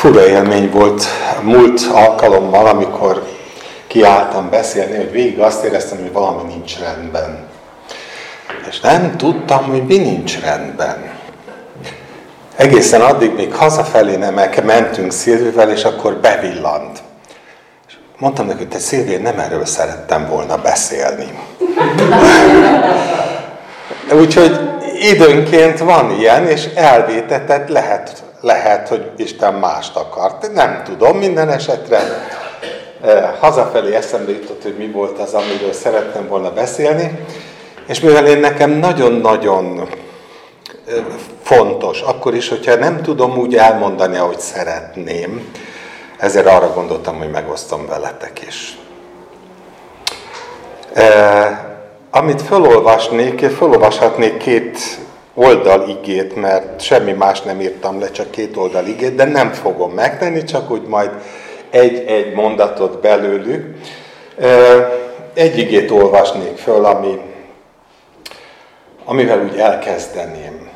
Fura élmény volt múlt alkalommal, amikor kiálltam beszélni, hogy végig azt éreztem, hogy valami nincs rendben. És nem tudtam, hogy mi nincs rendben. Egészen addig, még hazafelé nem mentünk Szilvivel, és akkor bevillant. És mondtam neki, hogy te Szilvi, nem erről szerettem volna beszélni. Úgyhogy időnként van ilyen, és elvétetett lehet, lehet, hogy Isten mást akart. Nem tudom, minden esetre eh, hazafelé eszembe jutott, hogy mi volt az, amiről szerettem volna beszélni, és mivel én nekem nagyon-nagyon eh, fontos, akkor is, hogyha nem tudom úgy elmondani, ahogy szeretném, ezért arra gondoltam, hogy megosztom veletek is. Eh, amit felolvasnék, felolvashatnék két oldal igét, mert semmi más nem írtam le, csak két oldal igét, de nem fogom megtenni, csak úgy majd egy-egy mondatot belőlük. Egy igét olvasnék föl, ami, amivel úgy elkezdeném.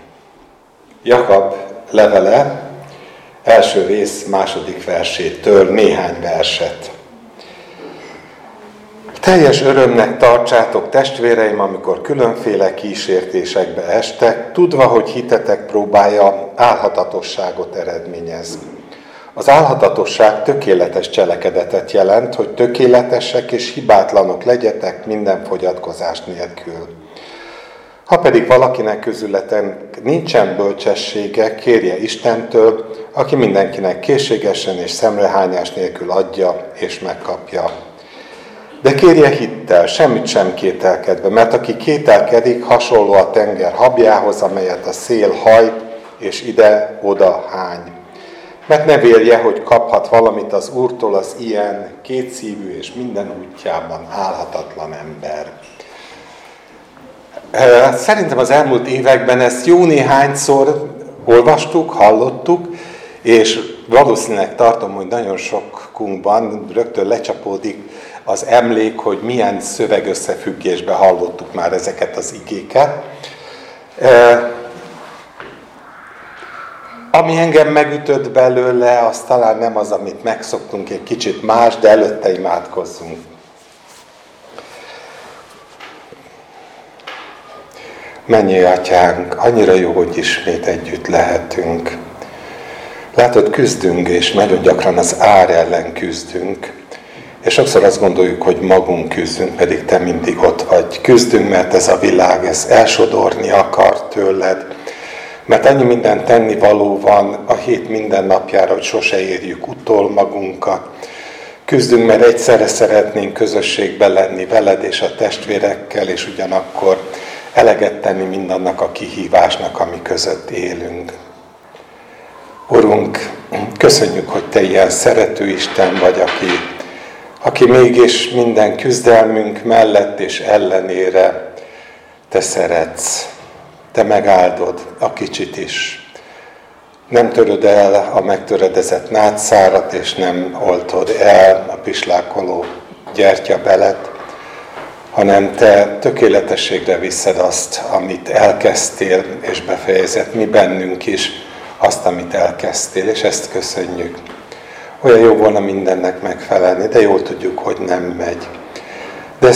Jakab levele, első rész, második versétől néhány verset. Teljes örömnek tartsátok testvéreim, amikor különféle kísértésekbe estek, tudva, hogy hitetek próbája álhatatosságot eredményez. Az álhatatosság tökéletes cselekedetet jelent, hogy tökéletesek és hibátlanok legyetek minden fogyatkozás nélkül. Ha pedig valakinek közületen nincsen bölcsessége, kérje Istentől, aki mindenkinek készségesen és szemrehányás nélkül adja és megkapja. De kérje hittel, semmit sem kételkedve, mert aki kételkedik, hasonló a tenger habjához, amelyet a szél hajt, és ide-oda hány. Mert ne vélje, hogy kaphat valamit az Úrtól az ilyen kétszívű és minden útjában állhatatlan ember. Szerintem az elmúlt években ezt jó néhányszor olvastuk, hallottuk, és valószínűleg tartom, hogy nagyon sokunkban rögtön lecsapódik az emlék, hogy milyen szövegösszefüggésben hallottuk már ezeket az igéket. Ami engem megütött belőle, az talán nem az, amit megszoktunk, egy kicsit más, de előtte imádkozzunk. Mennyi atyánk, annyira jó, hogy ismét együtt lehetünk. Látod, küzdünk, és nagyon gyakran az ár ellen küzdünk. És sokszor azt gondoljuk, hogy magunk küzdünk, pedig te mindig ott vagy. Küzdünk, mert ez a világ, ez elsodorni akar tőled. Mert annyi minden tenni való van a hét minden napjára, hogy sose érjük utol magunkat. Küzdünk, mert egyszerre szeretnénk közösségben lenni veled és a testvérekkel, és ugyanakkor eleget tenni mindannak a kihívásnak, ami között élünk. Urunk, köszönjük, hogy Te ilyen szerető Isten vagy, aki aki mégis minden küzdelmünk mellett és ellenére te szeretsz, te megáldod a kicsit is. Nem töröd el a megtöredezett nátszárat, és nem oltod el a pislákoló gyertyabelet, hanem te tökéletességre viszed azt, amit elkezdtél és befejezett mi bennünk is, azt, amit elkezdtél, és ezt köszönjük. Olyan jó volna mindennek megfelelni, de jól tudjuk, hogy nem megy. De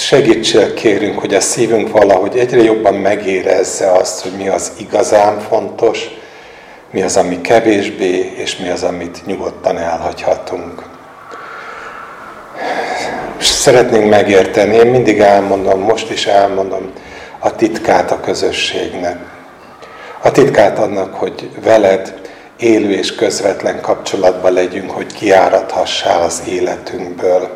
segítsél kérünk, hogy a szívünk valahogy egyre jobban megérezze azt, hogy mi az igazán fontos, mi az, ami kevésbé, és mi az, amit nyugodtan elhagyhatunk. Szeretnénk megérteni, én mindig elmondom, most is elmondom, a titkát a közösségnek. A titkát annak, hogy veled élő és közvetlen kapcsolatban legyünk, hogy kiárathassál az életünkből.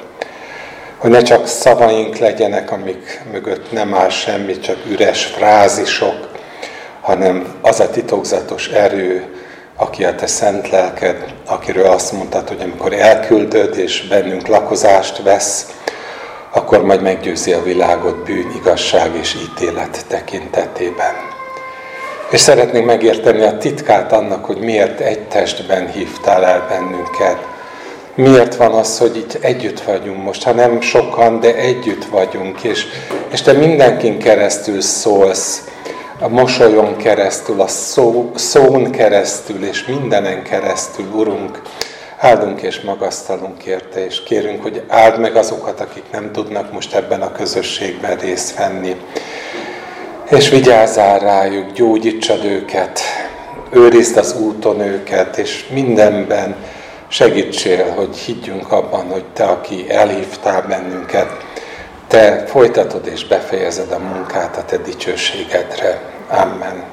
Hogy ne csak szavaink legyenek, amik mögött nem áll semmi, csak üres frázisok, hanem az a titokzatos erő, aki a te szent lelked, akiről azt mondtad, hogy amikor elküldöd és bennünk lakozást vesz, akkor majd meggyőzi a világot bűn, igazság és ítélet tekintetében. És szeretnénk megérteni a titkát annak, hogy miért egy testben hívtál el bennünket. Miért van az, hogy itt együtt vagyunk most, ha nem sokan, de együtt vagyunk, és, és te mindenkin keresztül szólsz a mosolyon keresztül, a szó, szón keresztül és mindenen keresztül, Urunk, áldunk és magasztalunk érte, és kérünk, hogy áld meg azokat, akik nem tudnak most ebben a közösségben részt venni. És vigyázzál rájuk, gyógyítsad őket, őrizd az úton őket, és mindenben segítsél, hogy higgyünk abban, hogy Te, aki elhívtál bennünket, Te folytatod és befejezed a munkát a Te dicsőségedre. Amen.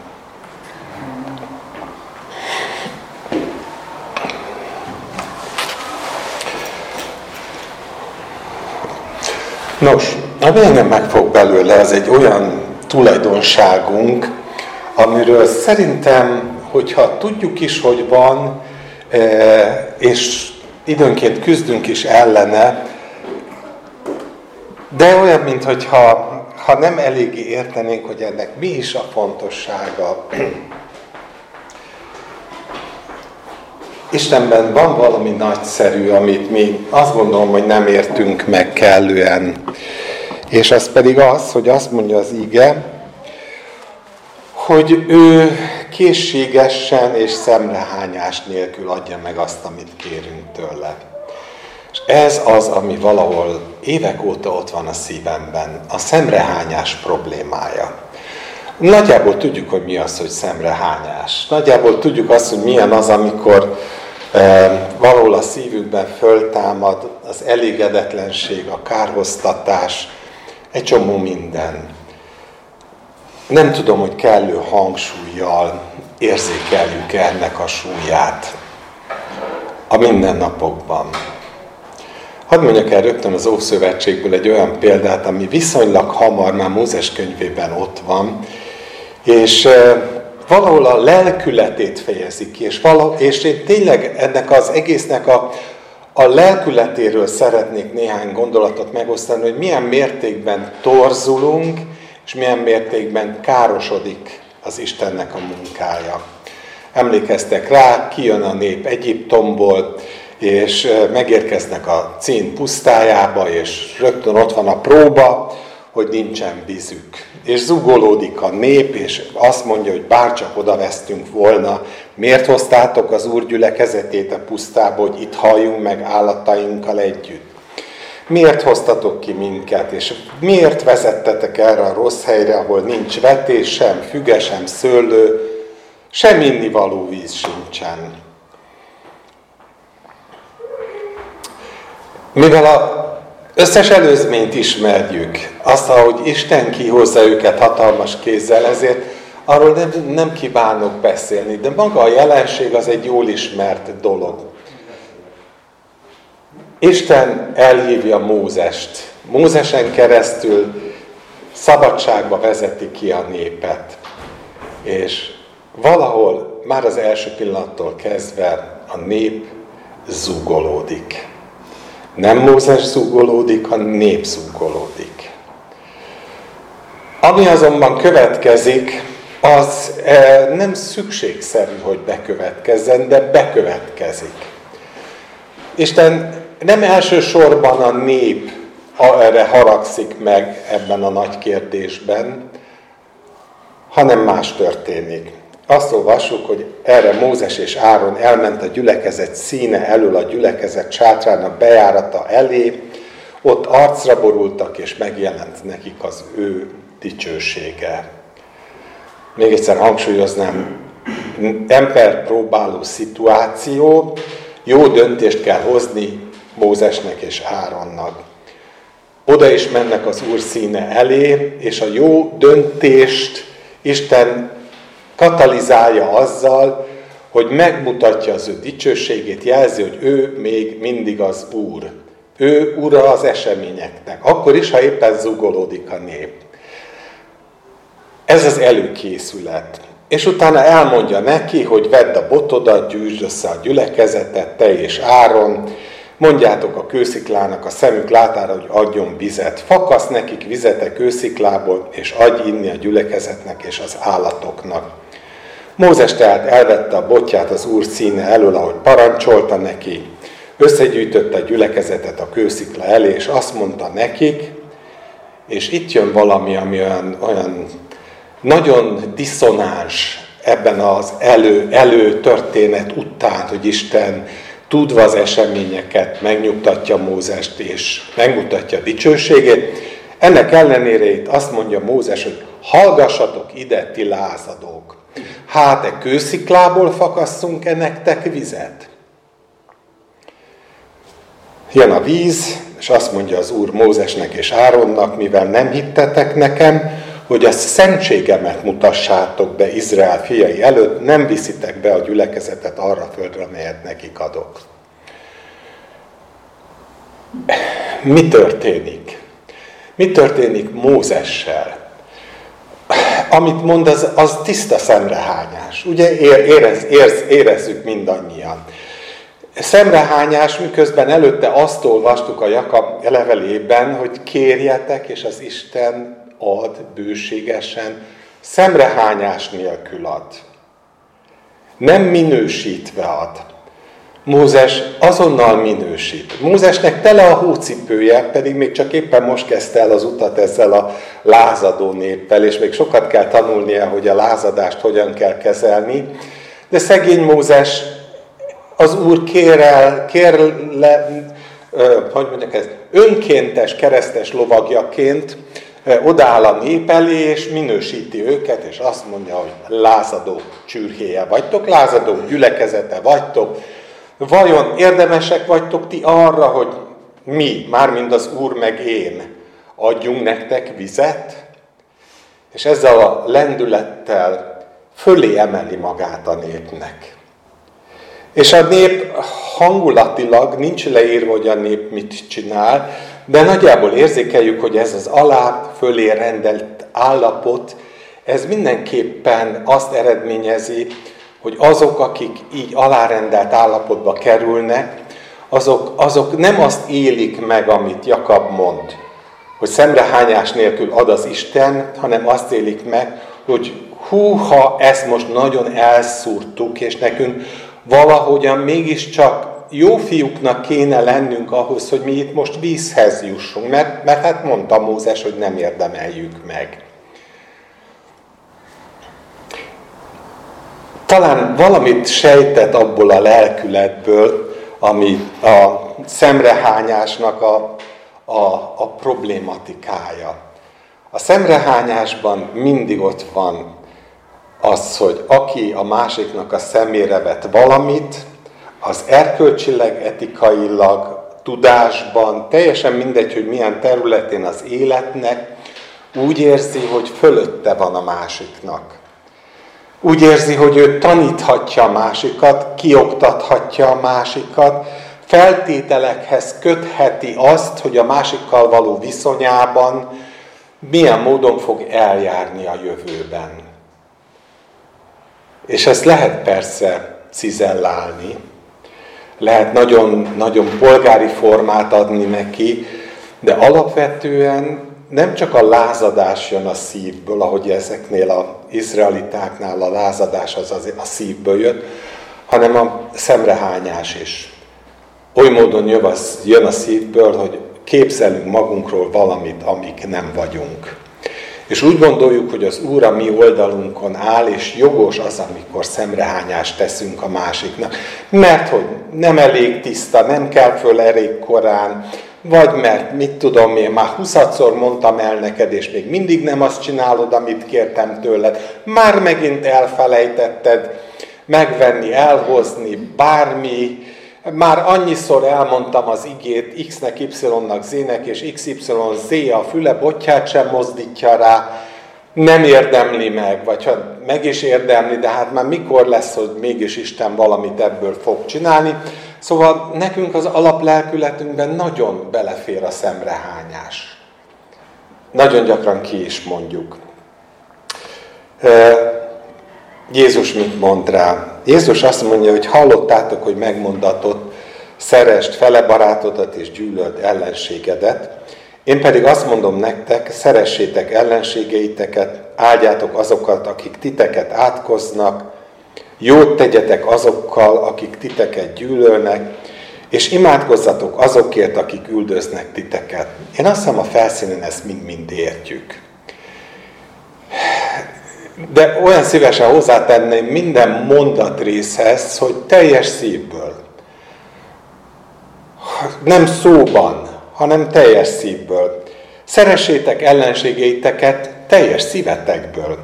Nos, ami engem megfog belőle, az egy olyan tulajdonságunk, amiről szerintem, hogyha tudjuk is, hogy van, e, és időnként küzdünk is ellene, de olyan, mintha ha nem eléggé értenénk, hogy ennek mi is a fontossága. Istenben van valami nagyszerű, amit mi azt gondolom, hogy nem értünk meg kellően. És ez pedig az, hogy azt mondja az ige, hogy ő készségesen és szemrehányás nélkül adja meg azt, amit kérünk tőle. És ez az, ami valahol évek óta ott van a szívemben, a szemrehányás problémája. Nagyjából tudjuk, hogy mi az, hogy szemrehányás. Nagyjából tudjuk azt, hogy milyen az, amikor e, valahol a szívünkben föltámad az elégedetlenség, a kárhoztatás, egy csomó minden. Nem tudom, hogy kellő hangsúlyjal érzékeljük ennek a súlyát a mindennapokban. Hadd mondjak el rögtön az Ószövetségből egy olyan példát, ami viszonylag hamar már Mózes könyvében ott van, és valahol a lelkületét fejezi ki, és, vala, és én tényleg ennek az egésznek a, a lelkületéről szeretnék néhány gondolatot megosztani, hogy milyen mértékben torzulunk, és milyen mértékben károsodik az Istennek a munkája. Emlékeztek rá, kijön a nép Egyiptomból, és megérkeznek a cín pusztájába, és rögtön ott van a próba, hogy nincsen vízük. És zugolódik a nép, és azt mondja, hogy bárcsak oda vesztünk volna, miért hoztátok az Úr gyülekezetét a pusztába, hogy itt halljunk meg állatainkkal együtt? Miért hoztatok ki minket, és miért vezettetek erre a rossz helyre, ahol nincs vetés, sem füge, sem szőlő, sem innivaló víz sincsen? Mivel a összes előzményt ismerjük, azt, ahogy Isten kihozza őket hatalmas kézzel, ezért arról nem, nem kívánok beszélni, de maga a jelenség az egy jól ismert dolog. Isten elhívja Mózest. Mózesen keresztül szabadságba vezeti ki a népet. És valahol már az első pillanattól kezdve a nép zúgolódik. Nem Mózes zúgolódik, hanem nép zúgolódik. Ami azonban következik, az e, nem szükségszerű, hogy bekövetkezzen, de bekövetkezik. Isten nem elsősorban a nép erre haragszik meg ebben a nagy kérdésben, hanem más történik. Azt olvassuk, hogy erre Mózes és Áron elment a gyülekezet színe elől a gyülekezet sátrának bejárata elé, ott arcra borultak, és megjelent nekik az ő dicsősége. Még egyszer hangsúlyoznám, ember próbáló szituáció, jó döntést kell hozni Mózesnek és Áronnak. Oda is mennek az Úr színe elé, és a jó döntést Isten katalizálja azzal, hogy megmutatja az ő dicsőségét, jelzi, hogy ő még mindig az Úr. Ő ura az eseményeknek, akkor is, ha éppen zugolódik a nép. Ez az előkészület. És utána elmondja neki, hogy vedd a botodat, gyűjtsd össze a gyülekezetet, te és Áron, mondjátok a kősziklának a szemük látára, hogy adjon vizet. Fakasz nekik vizet a kősziklából, és adj inni a gyülekezetnek és az állatoknak. Mózes tehát elvette a botját az úr színe elől, ahogy parancsolta neki, összegyűjtötte a gyülekezetet a kőszikla elé, és azt mondta nekik, és itt jön valami, ami olyan, olyan nagyon diszonáns ebben az elő, elő történet után, hogy Isten tudva az eseményeket megnyugtatja Mózest és megmutatja dicsőségét. Ennek ellenére itt azt mondja Mózes, hogy hallgassatok ide, ti lázadók. Hát, e kősziklából fakasszunk-e nektek vizet? Jön a víz, és azt mondja az Úr Mózesnek és Áronnak, mivel nem hittetek nekem, hogy a szentségemet mutassátok be Izrael fiai előtt, nem viszitek be a gyülekezetet arra a földre, amelyet nekik adok. Mi történik? Mi történik Mózessel? Amit mond, az, az tiszta szemrehányás. Ugye érez, érez, érezzük mindannyian. Szemrehányás, miközben előtte azt olvastuk a Jakab levelében, hogy kérjetek, és az Isten ad bőségesen, szemrehányás nélkül ad. Nem minősítve ad. Mózes azonnal minősít. Mózesnek tele a hócipője, pedig még csak éppen most kezdte el az utat ezzel a lázadó néppel, és még sokat kell tanulnia, hogy a lázadást hogyan kell kezelni. De szegény Mózes az Úr kér el, kér le, hogy mondjak ez, önkéntes keresztes lovagjaként odáll a nép elé, és minősíti őket, és azt mondja, hogy lázadó csürhéje vagytok, lázadó gyülekezete vagytok, vajon érdemesek vagytok ti arra, hogy mi, mármint az Úr meg én, adjunk nektek vizet? És ezzel a lendülettel fölé emeli magát a népnek. És a nép hangulatilag nincs leírva, hogy a nép mit csinál, de nagyjából érzékeljük, hogy ez az alá fölé rendelt állapot, ez mindenképpen azt eredményezi, hogy azok, akik így alárendelt állapotba kerülnek, azok, azok nem azt élik meg, amit Jakab mond, hogy szemrehányás nélkül ad az Isten, hanem azt élik meg, hogy hú, ha ezt most nagyon elszúrtuk, és nekünk valahogyan mégiscsak jó fiúknak kéne lennünk ahhoz, hogy mi itt most vízhez jussunk, mert, mert hát mondta Mózes, hogy nem érdemeljük meg. Talán valamit sejtett abból a lelkületből, ami a szemrehányásnak a, a, a problématikája. A szemrehányásban mindig ott van az, hogy aki a másiknak a szemére vet valamit, az erkölcsileg, etikailag, tudásban, teljesen mindegy, hogy milyen területén az életnek, úgy érzi, hogy fölötte van a másiknak. Úgy érzi, hogy ő taníthatja a másikat, kioktathatja a másikat, feltételekhez kötheti azt, hogy a másikkal való viszonyában milyen módon fog eljárni a jövőben. És ezt lehet persze cizellálni, lehet nagyon, nagyon polgári formát adni neki, de alapvetően nem csak a lázadás jön a szívből, ahogy ezeknél az izraelitáknál a lázadás az, az a szívből jött, hanem a szemrehányás is. Oly módon jön a szívből, hogy képzelünk magunkról valamit, amik nem vagyunk. És úgy gondoljuk, hogy az Úr a mi oldalunkon áll, és jogos az, amikor szemrehányást teszünk a másiknak. Mert hogy nem elég tiszta, nem kell föl elég korán, vagy mert mit tudom én, már huszadszor mondtam el neked, és még mindig nem azt csinálod, amit kértem tőled. Már megint elfelejtetted megvenni, elhozni, bármi, már annyiszor elmondtam az igét X-nek, Y-nak, Z-nek, és XY, Z a füle botját sem mozdítja rá, nem érdemli meg, vagy ha meg is érdemli, de hát már mikor lesz, hogy mégis Isten valamit ebből fog csinálni. Szóval nekünk az alaplelkületünkben nagyon belefér a szemrehányás. Nagyon gyakran ki is mondjuk. Jézus mit mond rá? Jézus azt mondja, hogy hallottátok, hogy megmondatott, szerest fele barátodat és gyűlöld ellenségedet. Én pedig azt mondom nektek, szeressétek ellenségeiteket, áldjátok azokat, akik titeket átkoznak, jót tegyetek azokkal, akik titeket gyűlölnek, és imádkozzatok azokért, akik üldöznek titeket. Én azt hiszem a felszínen ezt mind-mind értjük. De olyan szívesen hozzátenném minden mondatrészhez, hogy teljes szívből. Nem szóban, hanem teljes szívből. Szeressétek ellenségeiteket teljes szívetekből.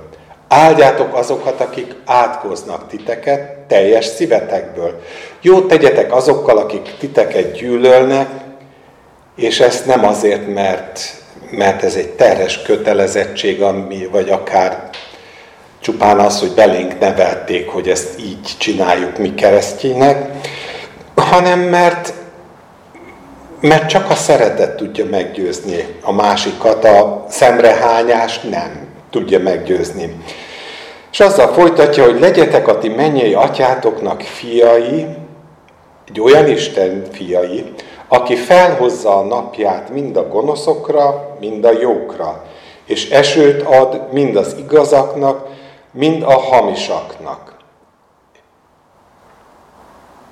Áldjátok azokat, akik átkoznak titeket teljes szívetekből. Jót tegyetek azokkal, akik titeket gyűlölnek, és ezt nem azért, mert, mert ez egy terhes kötelezettség, ami, vagy akár csupán az, hogy belénk nevelték, hogy ezt így csináljuk mi keresztények, hanem mert, mert csak a szeretet tudja meggyőzni a másikat, a szemrehányás nem tudja meggyőzni. És azzal folytatja, hogy legyetek a ti mennyei atyátoknak fiai, egy olyan Isten fiai, aki felhozza a napját mind a gonoszokra, mind a jókra, és esőt ad mind az igazaknak, mind a hamisaknak.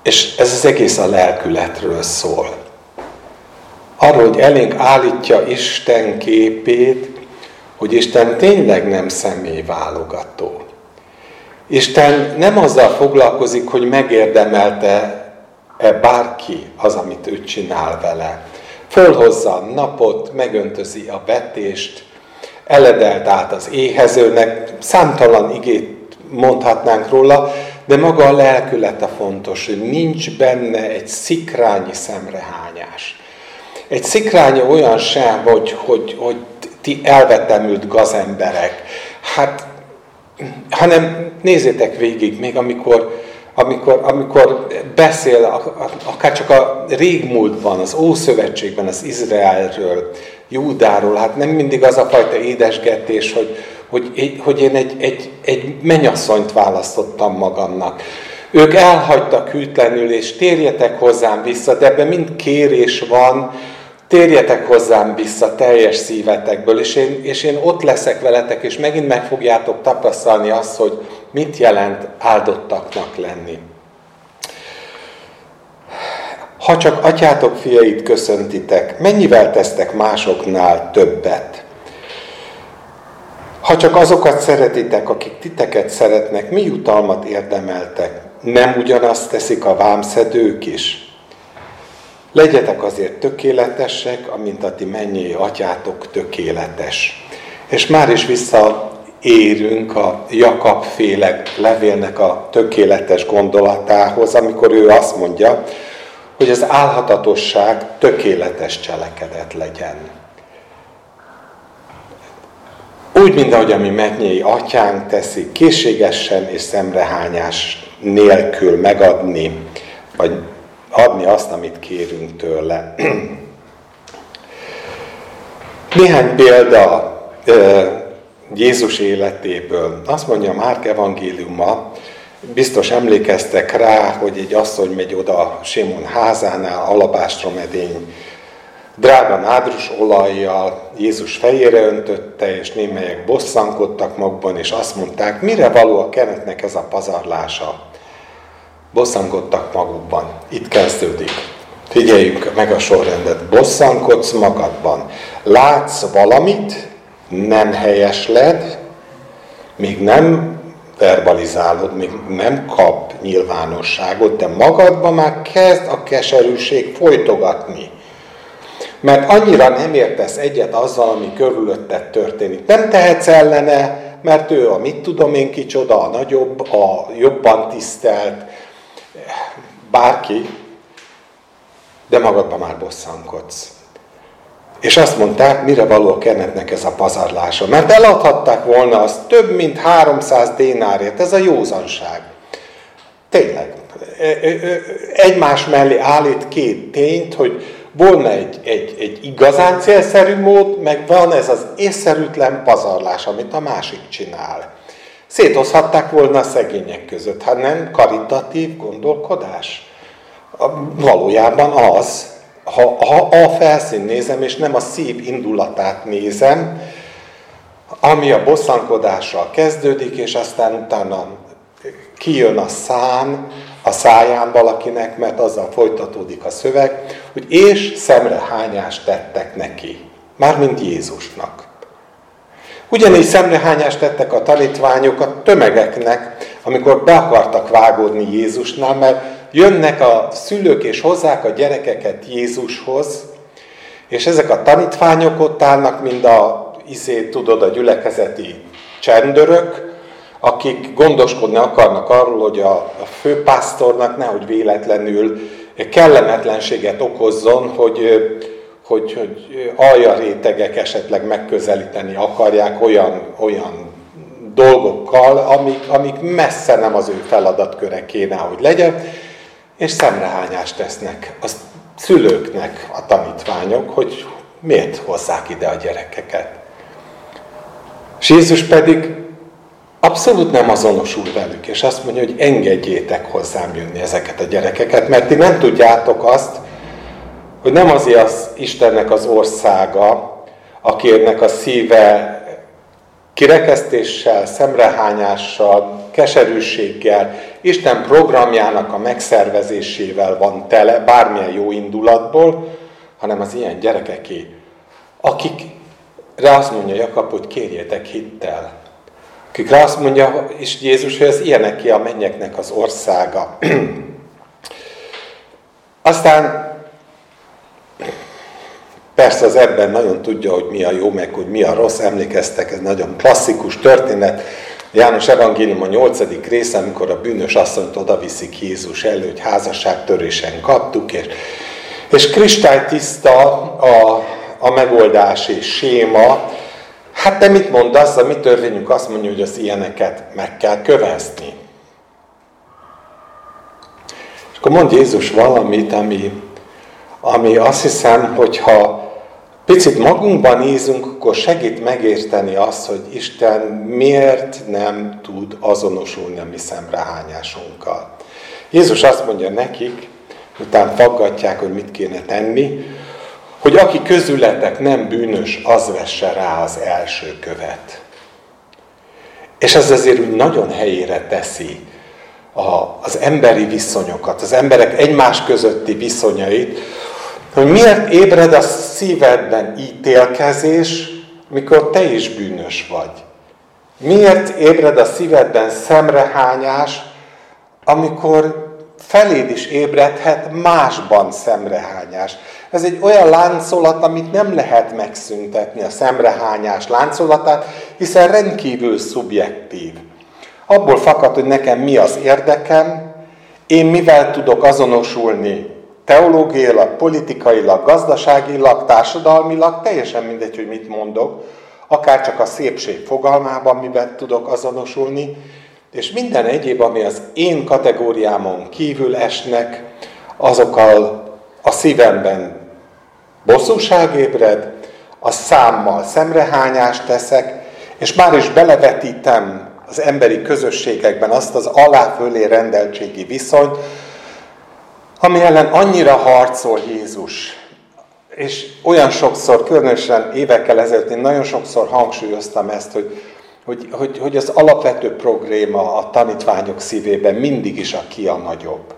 És ez az egész a lelkületről szól. Arról, hogy elénk állítja Isten képét, hogy Isten tényleg nem személyválogató. Isten nem azzal foglalkozik, hogy megérdemelte-e bárki az, amit ő csinál vele. Fölhozza a napot, megöntözi a betést, eledelt át az éhezőnek, számtalan igét mondhatnánk róla, de maga a lelkülete fontos, hogy nincs benne egy szikrányi szemrehányás. Egy szikrányi olyan sem, hogy, hogy, hogy ti elvetemült gazemberek. Hát, hanem nézzétek végig, még amikor, amikor, amikor beszél, akár csak a régmúltban, az Ószövetségben, az Izraelről, Júdáról, hát nem mindig az a fajta édesgetés, hogy, hogy, hogy én egy, egy, egy menyasszonyt választottam magamnak. Ők elhagytak hűtlenül, és térjetek hozzám vissza, de ebben mind kérés van, térjetek hozzám vissza teljes szívetekből, és én, és én ott leszek veletek, és megint meg fogjátok tapasztalni azt, hogy mit jelent áldottaknak lenni. Ha csak atyátok fiait köszöntitek, mennyivel tesztek másoknál többet? Ha csak azokat szeretitek, akik titeket szeretnek, mi jutalmat érdemeltek? Nem ugyanazt teszik a vámszedők is? Legyetek azért tökéletesek, amint a ti mennyi atyátok tökéletes. És már is visszaérünk a Jakab féle levélnek a tökéletes gondolatához, amikor ő azt mondja, hogy az álhatatosság tökéletes cselekedet legyen. Úgy, mint ahogy a mi mennyei atyánk teszi, készségesen és szemrehányás nélkül megadni, vagy adni azt, amit kérünk tőle. Néhány példa Jézus életéből. Azt mondja Márk evangéliuma, Biztos emlékeztek rá, hogy egy asszony megy oda Simon házánál, alabástromedény, drága nádrus olajjal Jézus fejére öntötte, és némelyek bosszankodtak magban, és azt mondták, mire való a kenetnek ez a pazarlása. Bosszankodtak magukban. Itt kezdődik. Figyeljük meg a sorrendet. Bosszankodsz magadban. Látsz valamit, nem helyesled, még nem verbalizálod, még nem kap nyilvánosságot, de magadban már kezd a keserűség folytogatni. Mert annyira nem értesz egyet azzal, ami körülötted történik. Nem tehetsz ellene, mert ő a mit tudom én kicsoda, a nagyobb, a jobban tisztelt, bárki, de magadban már bosszankodsz. És azt mondták, mire való a Kennetnek ez a pazarlása. Mert eladhatták volna azt több mint 300 dénárért, ez a józanság. Tényleg. Egymás mellé állít két tényt, hogy volna egy, egy, egy igazán célszerű mód, meg van ez az észszerűtlen pazarlás, amit a másik csinál. Szétozhatták volna a szegények között, hát nem karitatív gondolkodás? Valójában az, ha, ha a felszín nézem, és nem a szív indulatát nézem, ami a bosszankodással kezdődik, és aztán utána kijön a szám a száján valakinek, mert azzal folytatódik a szöveg, hogy és szemre hányást tettek neki. Mármint Jézusnak. Ugyanígy szemrehányást tettek a tanítványok a tömegeknek, amikor be akartak vágódni Jézusnál, mert jönnek a szülők és hozzák a gyerekeket Jézushoz, és ezek a tanítványok ott állnak, mind a, izé, tudod, a gyülekezeti csendörök, akik gondoskodni akarnak arról, hogy a, a főpásztornak nehogy véletlenül kellemetlenséget okozzon, hogy, hogy, hogy alja rétegek esetleg megközelíteni akarják olyan, olyan dolgokkal, amik, amik messze nem az ő feladatköre kéne, hogy legyen, és szemrehányást tesznek a szülőknek a tanítványok, hogy miért hozzák ide a gyerekeket. És Jézus pedig abszolút nem azonosul velük, és azt mondja, hogy engedjétek hozzám jönni ezeket a gyerekeket, mert ti nem tudjátok azt, hogy nem azért az Istennek az országa, akinek a szíve kirekesztéssel, szemrehányással, keserűséggel, Isten programjának a megszervezésével van tele, bármilyen jó indulatból, hanem az ilyen gyerekeké, akikre azt mondja Jakab, hogy kérjetek hittel. Akikre azt mondja és Jézus, hogy az ilyeneké a mennyeknek az országa. Aztán Persze az ebben nagyon tudja, hogy mi a jó, meg hogy mi a rossz. Emlékeztek, ez nagyon klasszikus történet. János Evangélium a 8. része, amikor a bűnös asszonyt odaviszik Jézus elő, hogy házasságtörésen kaptuk, és, és kristálytiszta a, a megoldás és séma. Hát te mit mondasz? A mi törvényünk azt mondja, hogy az ilyeneket meg kell kövezni. És akkor mond Jézus valamit, ami, ami azt hiszem, hogyha picit magunkban nézünk, akkor segít megérteni azt, hogy Isten miért nem tud azonosulni a mi szemrehányásunkkal. Jézus azt mondja nekik, utána faggatják, hogy mit kéne tenni, hogy aki közületek nem bűnös, az vesse rá az első követ. És ez azért úgy nagyon helyére teszi a, az emberi viszonyokat, az emberek egymás közötti viszonyait, hogy miért ébred a szívedben ítélkezés, mikor te is bűnös vagy. Miért ébred a szívedben szemrehányás, amikor feléd is ébredhet másban szemrehányás. Ez egy olyan láncolat, amit nem lehet megszüntetni, a szemrehányás láncolatát, hiszen rendkívül szubjektív. Abból fakad, hogy nekem mi az érdekem, én mivel tudok azonosulni teológiailag, politikailag, gazdaságilag, társadalmilag, teljesen mindegy, hogy mit mondok, akár csak a szépség fogalmában miben tudok azonosulni, és minden egyéb, ami az én kategóriámon kívül esnek, azokkal a szívemben bosszúság ébred, a számmal szemrehányást teszek, és már is belevetítem az emberi közösségekben azt az aláfölé rendeltségi viszonyt, ami ellen annyira harcol Jézus. És olyan sokszor, különösen évekkel ezelőtt én nagyon sokszor hangsúlyoztam ezt, hogy, hogy, hogy, hogy az alapvető probléma a tanítványok szívében mindig is a ki a nagyobb.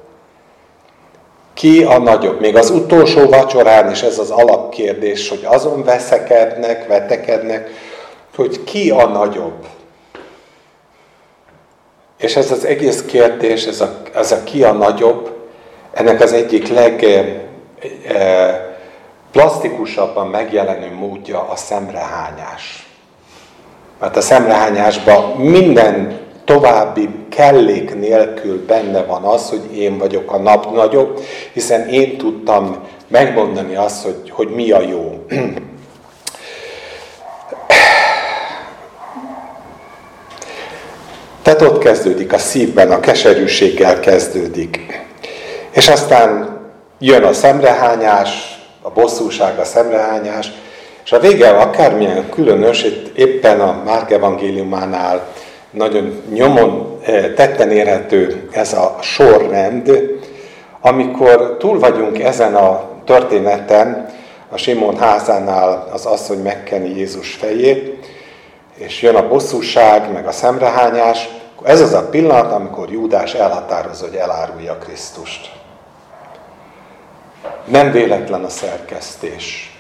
Ki a nagyobb? Még az utolsó vacsorán is ez az alapkérdés, hogy azon veszekednek, vetekednek, hogy ki a nagyobb. És ez az egész kérdés, ez a, ez a ki a nagyobb, ennek az egyik legplastikusabban eh, megjelenő módja a szemrehányás. Mert a szemrehányásban minden további kellék nélkül benne van az, hogy én vagyok a nap nagyobb, hiszen én tudtam megmondani azt, hogy, hogy mi a jó. Tehát ott kezdődik a szívben, a keserűséggel kezdődik. És aztán jön a szemrehányás, a bosszúság, a szemrehányás, és a vége akármilyen különös, itt éppen a Márk evangéliumánál nagyon nyomon eh, tetten érhető ez a sorrend, amikor túl vagyunk ezen a történeten, a Simon házánál az asszony megkeni Jézus fejét, és jön a bosszúság, meg a szemrehányás, ez az a pillanat, amikor Júdás elhatározza, hogy elárulja Krisztust. Nem véletlen a szerkesztés.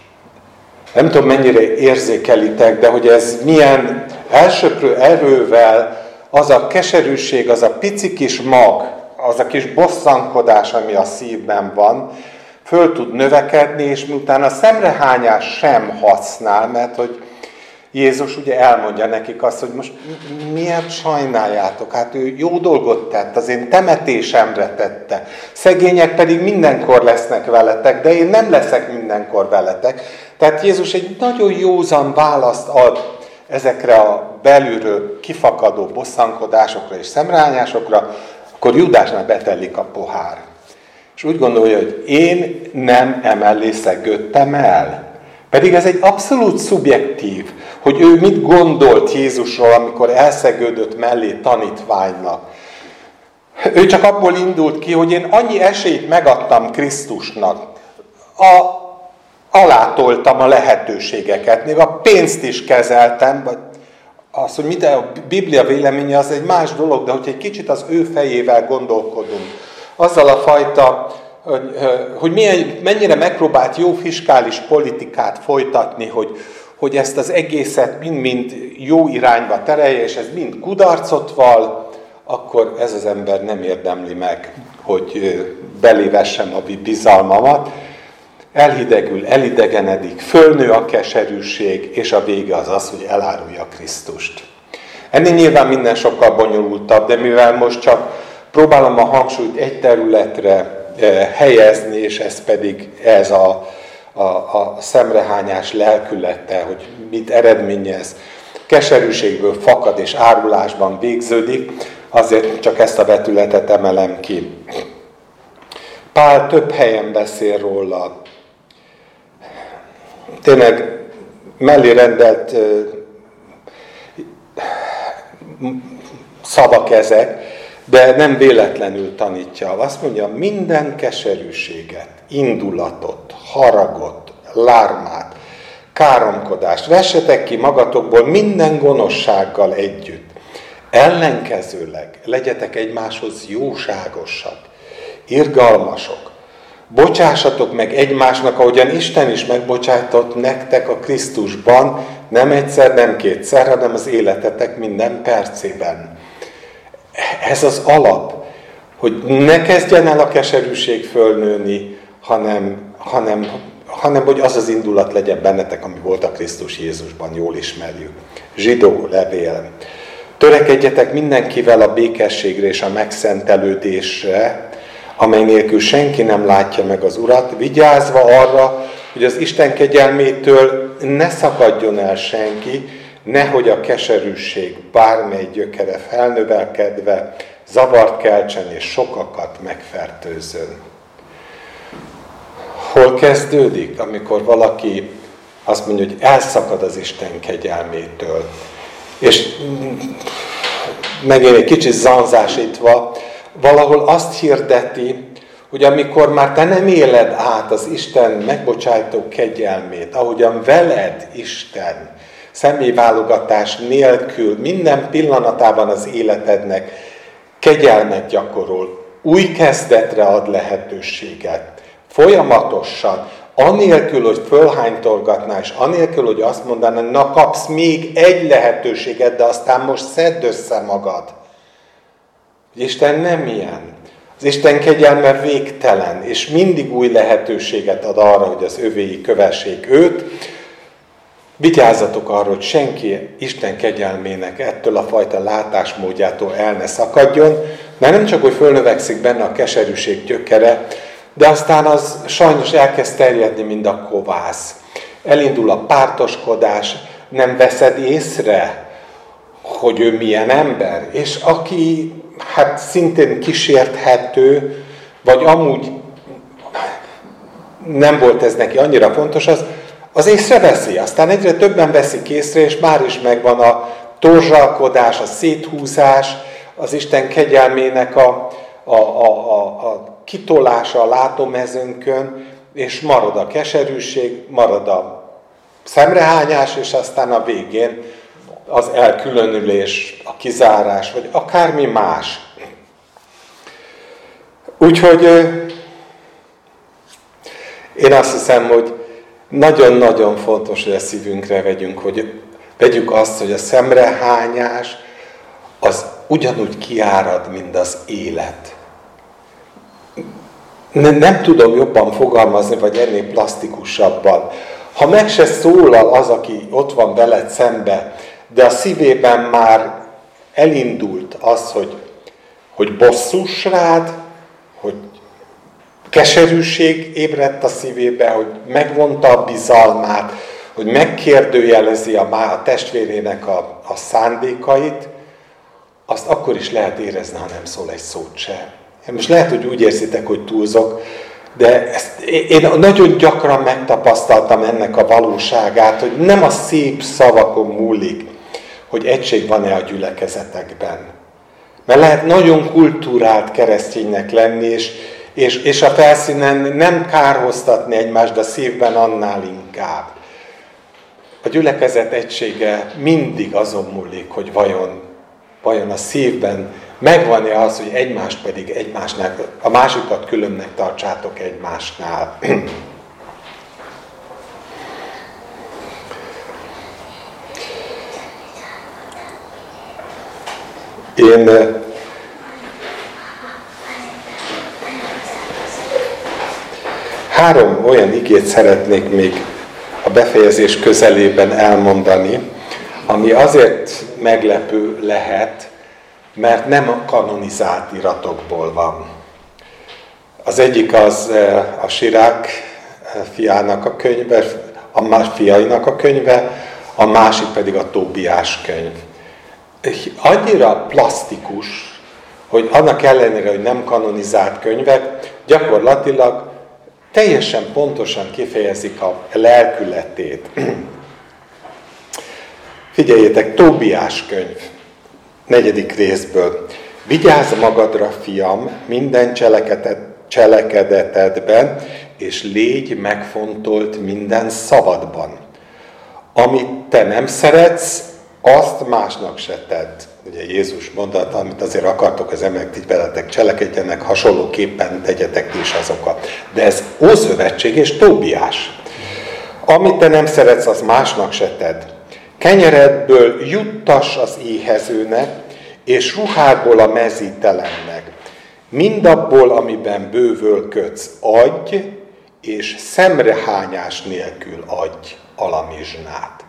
Nem tudom, mennyire érzékelitek, de hogy ez milyen elsőprő erővel az a keserűség, az a pici kis mag, az a kis bosszankodás, ami a szívben van, föl tud növekedni, és miután a szemrehányás sem használ, mert hogy Jézus ugye elmondja nekik azt, hogy most miért sajnáljátok? Hát ő jó dolgot tett, az én temetésemre tette. Szegények pedig mindenkor lesznek veletek, de én nem leszek mindenkor veletek. Tehát Jézus egy nagyon józan választ ad ezekre a belülről kifakadó bosszankodásokra és szemrányásokra, akkor Judásnál betellik a pohár. És úgy gondolja, hogy én nem emellé szegődtem el. Pedig ez egy abszolút szubjektív, hogy ő mit gondolt Jézusról, amikor elszegődött mellé tanítványnak. Ő csak abból indult ki, hogy én annyi esélyt megadtam Krisztusnak. A, alátoltam a lehetőségeket, még a pénzt is kezeltem, vagy az, hogy mit a Biblia véleménye, az egy más dolog, de hogy egy kicsit az ő fejével gondolkodunk, azzal a fajta hogy, hogy milyen, mennyire megpróbált jó fiskális politikát folytatni, hogy, hogy ezt az egészet mind-mind jó irányba terelje, és ez mind kudarcot val, akkor ez az ember nem érdemli meg, hogy belévessem a bizalmamat. Elhidegül, elidegenedik, fölnő a keserűség, és a vége az az, hogy elárulja Krisztust. Ennél nyilván minden sokkal bonyolultabb, de mivel most csak próbálom a hangsúlyt egy területre helyezni, és ez pedig ez a, a, a szemrehányás lelkülete, hogy mit eredményez, keserűségből fakad és árulásban végződik, azért csak ezt a vetületet emelem ki. Pál több helyen beszél róla. Tényleg mellé rendelt szavak ezek, de nem véletlenül tanítja. Azt mondja, minden keserűséget, indulatot, haragot, lármát, káromkodást. Vessetek ki magatokból minden gonoszsággal együtt. Ellenkezőleg legyetek egymáshoz jóságosak, irgalmasok, bocsássatok meg egymásnak, ahogyan Isten is megbocsájtott nektek a Krisztusban, nem egyszer, nem kétszer, hanem az életetek minden percében. Ez az alap, hogy ne kezdjen el a keserűség fölnőni, hanem, hanem, hanem hogy az az indulat legyen bennetek, ami volt a Krisztus Jézusban, jól ismerjük. Zsidó levél. Törekedjetek mindenkivel a békességre és a megszentelődésre, amely nélkül senki nem látja meg az Urat, vigyázva arra, hogy az Isten kegyelmétől ne szakadjon el senki, nehogy a keserűség bármely gyökere felnövelkedve zavart keltsen és sokakat megfertőzön. Hol kezdődik, amikor valaki azt mondja, hogy elszakad az Isten kegyelmétől, és megint egy kicsit zanzásítva, valahol azt hirdeti, hogy amikor már te nem éled át az Isten megbocsájtó kegyelmét, ahogyan veled Isten személyválogatás nélkül minden pillanatában az életednek kegyelmet gyakorol, új kezdetre ad lehetőséget, folyamatosan, anélkül, hogy fölhánytorgatná, és anélkül, hogy azt mondaná, na kapsz még egy lehetőséget, de aztán most szedd össze magad. Isten nem ilyen. Az Isten kegyelme végtelen, és mindig új lehetőséget ad arra, hogy az övéi kövessék őt, Vigyázzatok arra, hogy senki Isten kegyelmének ettől a fajta látásmódjától el ne szakadjon, mert nem csak, hogy fölnövekszik benne a keserűség gyökere, de aztán az sajnos elkezd terjedni, mint a kovász. Elindul a pártoskodás, nem veszed észre, hogy ő milyen ember. És aki hát szintén kísérthető, vagy amúgy nem volt ez neki annyira fontos, az az észreveszi, aztán egyre többen veszik észre, és már is megvan a torzsalkodás, a széthúzás, az Isten kegyelmének a, a, a, a, a kitolása a látomezőnkön, és marad a keserűség, marad a szemrehányás, és aztán a végén az elkülönülés, a kizárás, vagy akármi más. Úgyhogy én azt hiszem, hogy nagyon-nagyon fontos, hogy a szívünkre vegyünk, hogy vegyük azt, hogy a szemrehányás az ugyanúgy kiárad, mint az élet. Nem, nem tudom jobban fogalmazni, vagy ennél plastikusabban. Ha meg se szólal az, aki ott van veled szembe, de a szívében már elindult az, hogy, hogy bosszus rád, hogy keserűség ébredt a szívébe, hogy megvonta a bizalmát, hogy megkérdőjelezi a, a testvérének a, a szándékait, azt akkor is lehet érezni, ha nem szól egy szót se. Most lehet, hogy úgy érzitek, hogy túlzok, de ezt én nagyon gyakran megtapasztaltam ennek a valóságát, hogy nem a szép szavakon múlik, hogy egység van-e a gyülekezetekben. Mert lehet nagyon kultúrált kereszténynek lenni, és, és, és a felszínen nem kárhoztatni egymást, de a szívben annál inkább. A gyülekezet egysége mindig azon múlik, hogy vajon, vajon a szívben megvan-e az, hogy egymást pedig egymásnak, a másikat különnek tartsátok egymásnál. Én három olyan igét szeretnék még a befejezés közelében elmondani, ami azért meglepő lehet, mert nem a kanonizált iratokból van. Az egyik az a Sirák fiának a könyve, a más fiainak a könyve, a másik pedig a Tóbiás könyv annyira plastikus, hogy annak ellenére, hogy nem kanonizált könyvek, gyakorlatilag teljesen pontosan kifejezik a lelkületét. Figyeljétek, Tóbiás könyv, negyedik részből. Vigyázz magadra, fiam, minden cselekedet, cselekedetedben, és légy megfontolt minden szabadban. Amit te nem szeretsz, azt másnak se tett. Ugye Jézus mondta, amit azért akartok az emberek így veletek cselekedjenek, hasonlóképpen tegyetek is azokat. De ez Ószövetség és Tóbiás. Amit te nem szeretsz, az másnak se tedd. Kenyeredből juttass az éhezőnek, és ruhádból a mezítelennek. Mindabból, amiben bővölködsz, adj, és szemrehányás nélkül adj alamizsnát.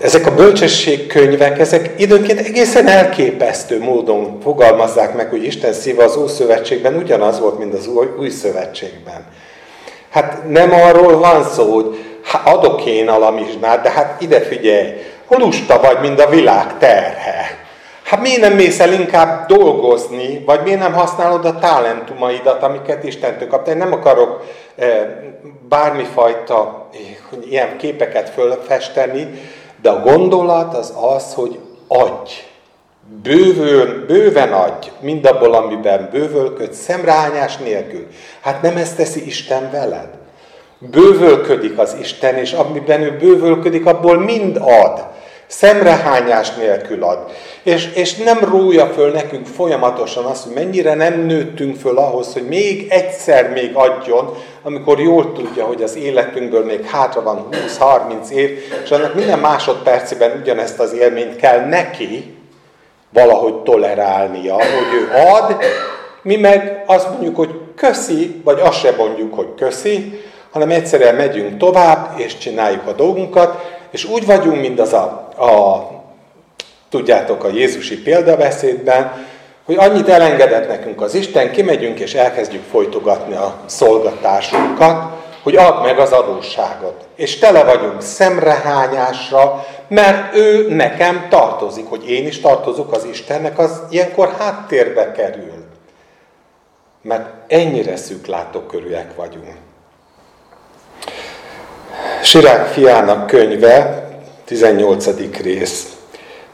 Ezek a bölcsességkönyvek, ezek időnként egészen elképesztő módon fogalmazzák meg, hogy Isten szíve az Ószövetségben ugyanaz volt, mint az új Szövetségben. Hát nem arról van szó, hogy adok én alamizsnát, de hát ide figyelj, lusta vagy, mint a világ terhe. Hát miért nem mész el inkább dolgozni, vagy miért nem használod a talentumaidat, amiket Istentől kaptál? Én nem akarok eh, bármifajta eh, ilyen képeket fölfesteni, de a gondolat az az, hogy adj. Bővön, bőven adj, mindabból, amiben bővölköd, szemrányás nélkül. Hát nem ezt teszi Isten veled. Bővölködik az Isten, és amiben ő bővölködik, abból mind ad szemrehányás nélkül ad. És, és nem rója föl nekünk folyamatosan azt, hogy mennyire nem nőttünk föl ahhoz, hogy még egyszer még adjon, amikor jól tudja, hogy az életünkből még hátra van 20-30 év, és annak minden másodpercében ugyanezt az élményt kell neki valahogy tolerálnia, hogy ő ad, mi meg azt mondjuk, hogy köszi, vagy azt se mondjuk, hogy köszi, hanem egyszerűen megyünk tovább, és csináljuk a dolgunkat, és úgy vagyunk, mint az a, a tudjátok, a Jézusi példabeszédben, hogy annyit elengedett nekünk az Isten, kimegyünk és elkezdjük folytogatni a szolgatásunkat, hogy add meg az adósságot. És tele vagyunk szemrehányásra, mert ő nekem tartozik, hogy én is tartozok az Istennek, az ilyenkor háttérbe kerül. Mert ennyire szűklátókörűek vagyunk. Sirák fiának könyve, 18. rész.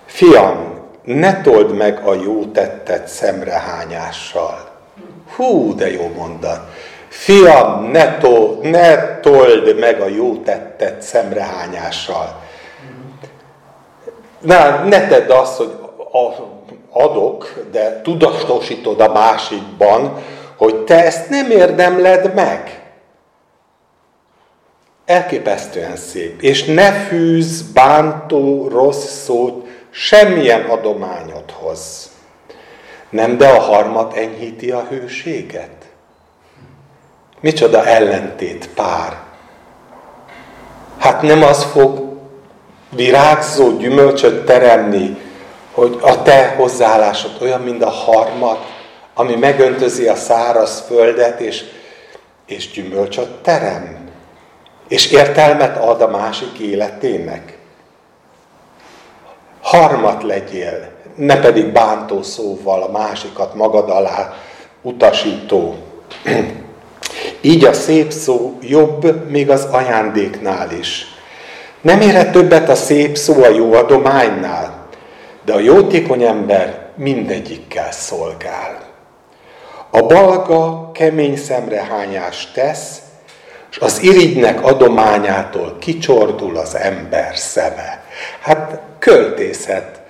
Fiam, ne told meg a jó tettet szemrehányással. Hú, de jó mondat. Fiam, ne, to, ne told meg a jó tettet szemrehányással. Na, ne tedd azt, hogy adok, de tudatosítod a másikban, hogy te ezt nem érdemled meg. Elképesztően szép. És ne fűz bántó, rossz szót semmilyen adományodhoz. Nem, de a harmat enyhíti a hőséget. Micsoda ellentét pár. Hát nem az fog virágzó gyümölcsöt teremni, hogy a te hozzáállásod olyan, mint a harmat, ami megöntözi a száraz földet, és, és gyümölcsöt terem. És értelmet ad a másik életének. Harmat legyél, ne pedig bántó szóval a másikat magad alá utasító. Így a szép szó jobb még az ajándéknál is. Nem érhet többet a szép szó a jó adománynál, de a jótékony ember mindegyikkel szolgál. A balga kemény szemrehányást tesz, és az irigynek adományától kicsordul az ember szeme. Hát költészet.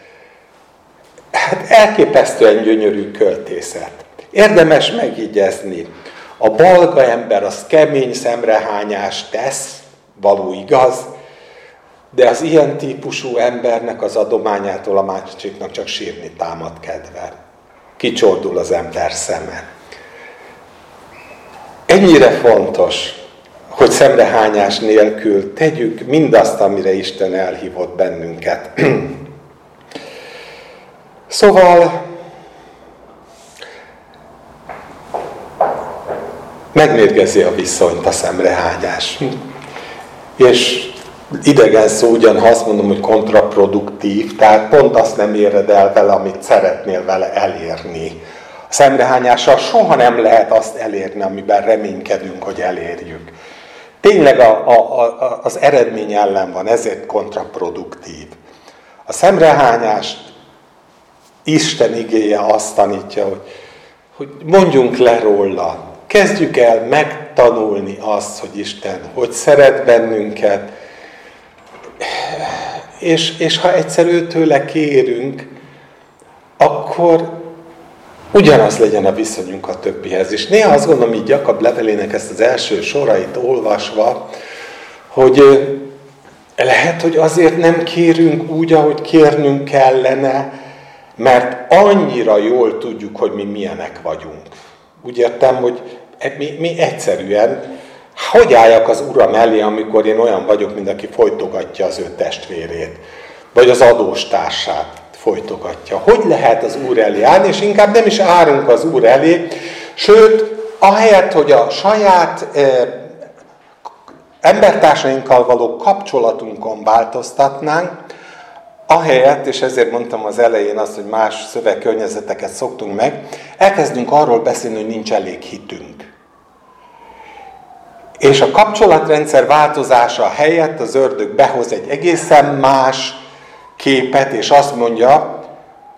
Hát elképesztően gyönyörű költészet. Érdemes megígyezni. A balga ember az kemény szemrehányást tesz, való igaz, de az ilyen típusú embernek az adományától a másiknak csak sírni támad kedve. Kicsordul az ember szeme. Ennyire fontos, hogy szemrehányás nélkül tegyük mindazt, amire Isten elhívott bennünket. szóval megmérgezi a viszonyt a szemrehányás. És idegen szó ugyan, ha azt mondom, hogy kontraproduktív, tehát pont azt nem éred el vele, amit szeretnél vele elérni. A szemrehányással soha nem lehet azt elérni, amiben reménykedünk, hogy elérjük. Tényleg a, a, a, az eredmény ellen van, ezért kontraproduktív. A szemrehányást Isten igéje azt tanítja, hogy, hogy mondjunk le róla, kezdjük el megtanulni azt, hogy Isten hogy szeret bennünket, és, és ha egyszer őtőle kérünk, akkor ugyanaz legyen a viszonyunk a többihez. És néha azt gondolom, így Jakab levelének ezt az első sorait olvasva, hogy lehet, hogy azért nem kérünk úgy, ahogy kérnünk kellene, mert annyira jól tudjuk, hogy mi milyenek vagyunk. Úgy értem, hogy e, mi, mi egyszerűen, hogy álljak az Uram elé, amikor én olyan vagyok, mint aki folytogatja az ő testvérét, vagy az adóstársát folytogatja. Hogy lehet az Úr elé állni, és inkább nem is árunk az Úr elé, sőt, ahelyett, hogy a saját e, embertársainkkal való kapcsolatunkon változtatnánk, ahelyett, és ezért mondtam az elején azt, hogy más szövegkörnyezeteket szoktunk meg, elkezdünk arról beszélni, hogy nincs elég hitünk. És a kapcsolatrendszer változása helyett az ördög behoz egy egészen más képet, és azt mondja,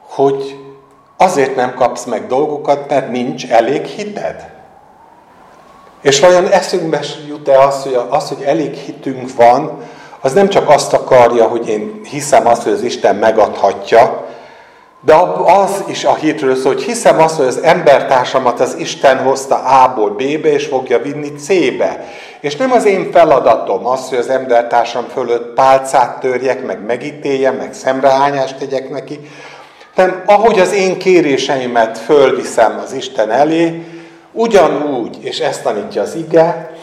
hogy azért nem kapsz meg dolgokat, mert nincs elég hited. És vajon eszünkbe jut-e az, hogy, az, hogy elég hitünk van, az nem csak azt akarja, hogy én hiszem azt, hogy az Isten megadhatja, de az is a hitről szól, hogy hiszem azt, hogy az embertársamat az Isten hozta A-ból B-be, és fogja vinni C-be. És nem az én feladatom az, hogy az embertársam fölött pálcát törjek, meg megítéljem, meg szemrehányást tegyek neki, hanem ahogy az én kéréseimet fölviszem az Isten elé, ugyanúgy, és ezt tanítja az ige,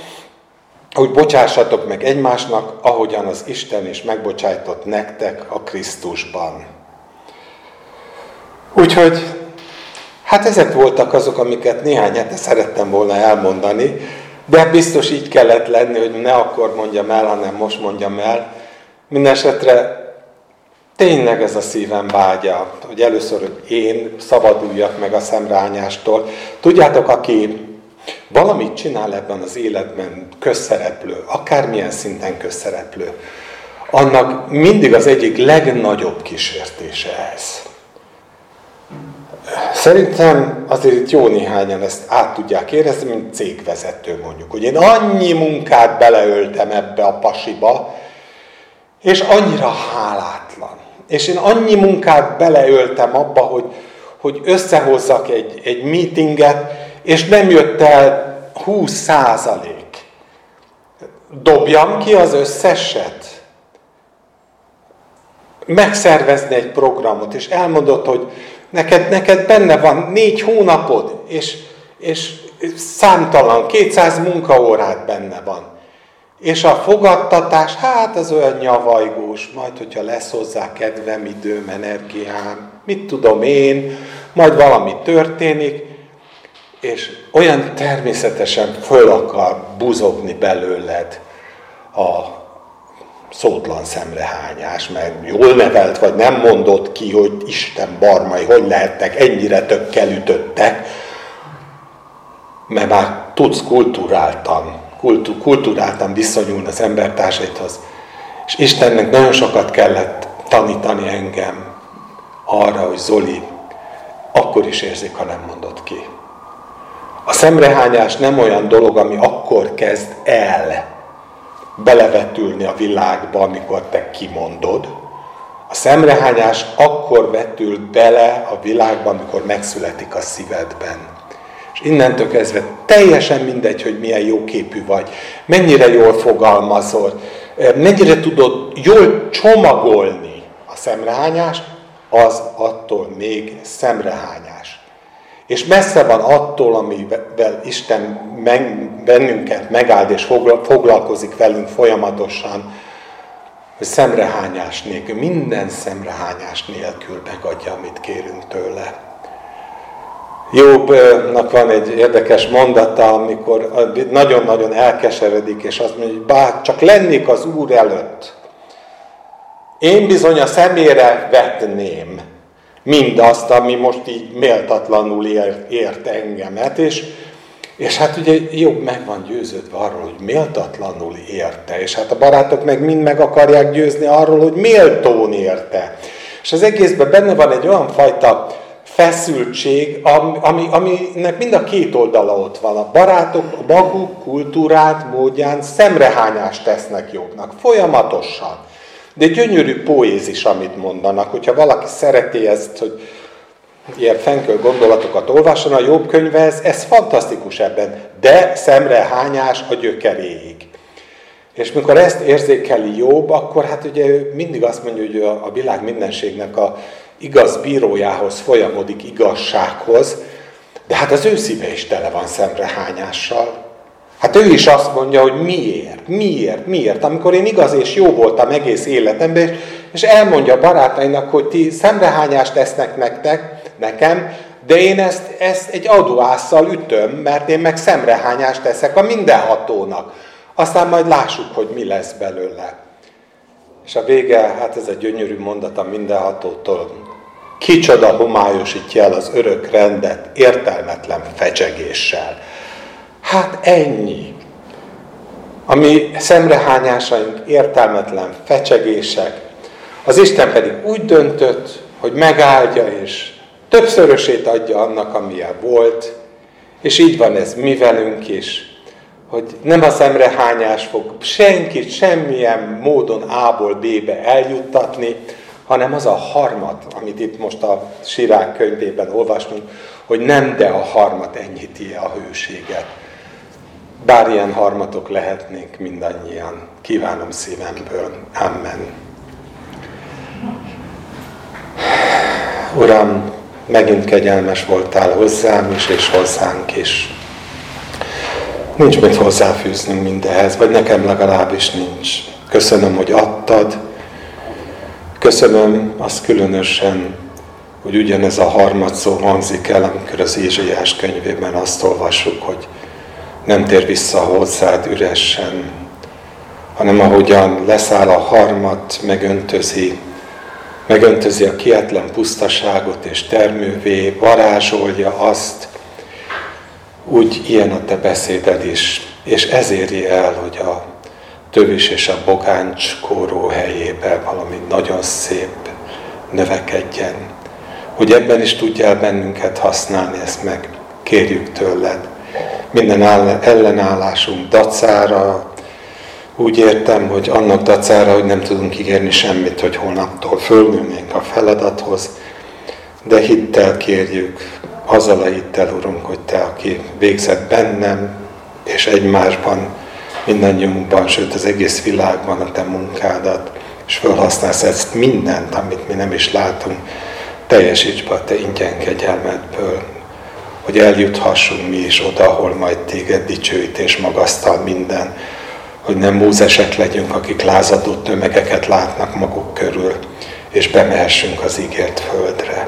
hogy bocsássatok meg egymásnak, ahogyan az Isten is megbocsájtott nektek a Krisztusban. Úgyhogy, hát ezek voltak azok, amiket néhány hete szerettem volna elmondani, de biztos így kellett lenni, hogy ne akkor mondjam el, hanem most mondjam el. Mindenesetre tényleg ez a szívem vágya, hogy először, hogy én szabaduljak meg a szemrányástól. Tudjátok, aki valamit csinál ebben az életben közszereplő, akármilyen szinten közszereplő, annak mindig az egyik legnagyobb kísértése ez. Szerintem azért itt jó néhányan ezt át tudják érezni, mint cégvezető mondjuk, hogy én annyi munkát beleöltem ebbe a pasiba, és annyira hálátlan. És én annyi munkát beleöltem abba, hogy, hogy összehozzak egy, egy meetinget, és nem jött el 20 százalék. dobjam ki az összeset? Megszervezni egy programot, és elmondod, hogy neked, neked benne van négy hónapod, és, és számtalan, 200 munkaórát benne van. És a fogadtatás, hát az olyan nyavajgós, majd hogyha lesz hozzá kedvem, időm, energiám, mit tudom én, majd valami történik, és olyan természetesen föl akar buzogni belőled a szótlan szemrehányás, mert jól nevelt vagy nem mondott ki, hogy Isten barmai, hogy lehettek, ennyire tökkel ütöttek, mert már tudsz kulturáltan, kultú, kulturáltan viszonyulni az embertársaidhoz. És Istennek nagyon sokat kellett tanítani engem arra, hogy Zoli, akkor is érzik, ha nem mondod ki. A szemrehányás nem olyan dolog, ami akkor kezd el belevetülni a világba, amikor te kimondod. A szemrehányás akkor vetül bele a világba, amikor megszületik a szívedben. És innentől kezdve teljesen mindegy, hogy milyen jó képű vagy, mennyire jól fogalmazol, mennyire tudod jól csomagolni a szemrehányást, az attól még szemrehányás. És messze van attól, amivel Isten bennünket megáld és foglalkozik velünk folyamatosan, hogy szemrehányás nélkül, minden szemrehányás nélkül megadja, amit kérünk tőle. Jobbnak van egy érdekes mondata, amikor nagyon-nagyon elkeseredik, és azt mondja, hogy bár csak lennék az Úr előtt, én bizony a szemére vetném mindazt, ami most így méltatlanul ért, ért engemet, és, és hát ugye jobb meg van győződve arról, hogy méltatlanul érte, és hát a barátok meg mind meg akarják győzni arról, hogy méltón érte. És az egészben benne van egy olyan fajta feszültség, ami, aminek mind a két oldala ott van. A barátok a maguk kultúrát, módján szemrehányást tesznek jobbnak, folyamatosan. De gyönyörű poézis, amit mondanak. Hogyha valaki szereti ezt, hogy ilyen fenköl gondolatokat olvasson, a jobb könyve, ez, ez fantasztikus ebben, de szemrehányás a gyökeréig. És mikor ezt érzékeli jobb, akkor hát ugye ő mindig azt mondja, hogy a világ mindenségnek a igaz bírójához folyamodik igazsághoz, de hát az ő szíve is tele van szemrehányással. Hát ő is azt mondja, hogy miért, miért, miért. Amikor én igaz és jó voltam egész életemben, és elmondja a barátainak, hogy ti szemrehányást tesznek nektek, nekem, de én ezt, ezt egy adóásszal ütöm, mert én meg szemrehányást teszek a mindenhatónak. Aztán majd lássuk, hogy mi lesz belőle. És a vége, hát ez a gyönyörű mondat a mindenhatótól. Kicsoda homályosítja el az örök rendet értelmetlen fecsegéssel. Hát ennyi. A mi szemrehányásaink értelmetlen fecsegések, az Isten pedig úgy döntött, hogy megáldja és többszörösét adja annak, amilyen volt, és így van ez mi velünk is, hogy nem a szemrehányás fog senkit semmilyen módon A-ból B-be eljuttatni, hanem az a harmat, amit itt most a Sirák könyvében olvastunk, hogy nem de a harmat ennyiti a hőséget. Bár ilyen harmatok lehetnénk mindannyian. Kívánom szívemből. Amen. Uram, megint kegyelmes voltál hozzám is, és hozzánk is. Nincs mit hozzáfűznünk mindehez, vagy nekem legalábbis nincs. Köszönöm, hogy adtad. Köszönöm azt különösen, hogy ugyanez a harmad szó hangzik el, amikor az Ézsaiás könyvében azt olvassuk, hogy nem tér vissza hozzád üresen, hanem ahogyan leszáll a harmat, megöntözi, megöntözi a kietlen pusztaságot és termővé, varázsolja azt, úgy ilyen a te beszéded is, és ez éri el, hogy a tövis és a bogáncs kóró helyébe valami nagyon szép növekedjen. Hogy ebben is tudjál bennünket használni, ezt meg kérjük tőled minden ellenállásunk dacára, úgy értem, hogy annak dacára, hogy nem tudunk ígérni semmit, hogy holnaptól fölnőnénk a feladathoz, de hittel kérjük, azzal a hittel, Urunk, hogy Te, aki végzett bennem és egymásban mindannyiunkban, sőt az egész világban a te munkádat, és felhasználsz ezt mindent, amit mi nem is látunk, teljesíts be a te ingyen kegyelmedből, hogy eljuthassunk mi is oda, ahol majd téged dicsőít és magasztal minden, hogy nem múzesek legyünk, akik lázadó tömegeket látnak maguk körül, és bemehessünk az ígért földre.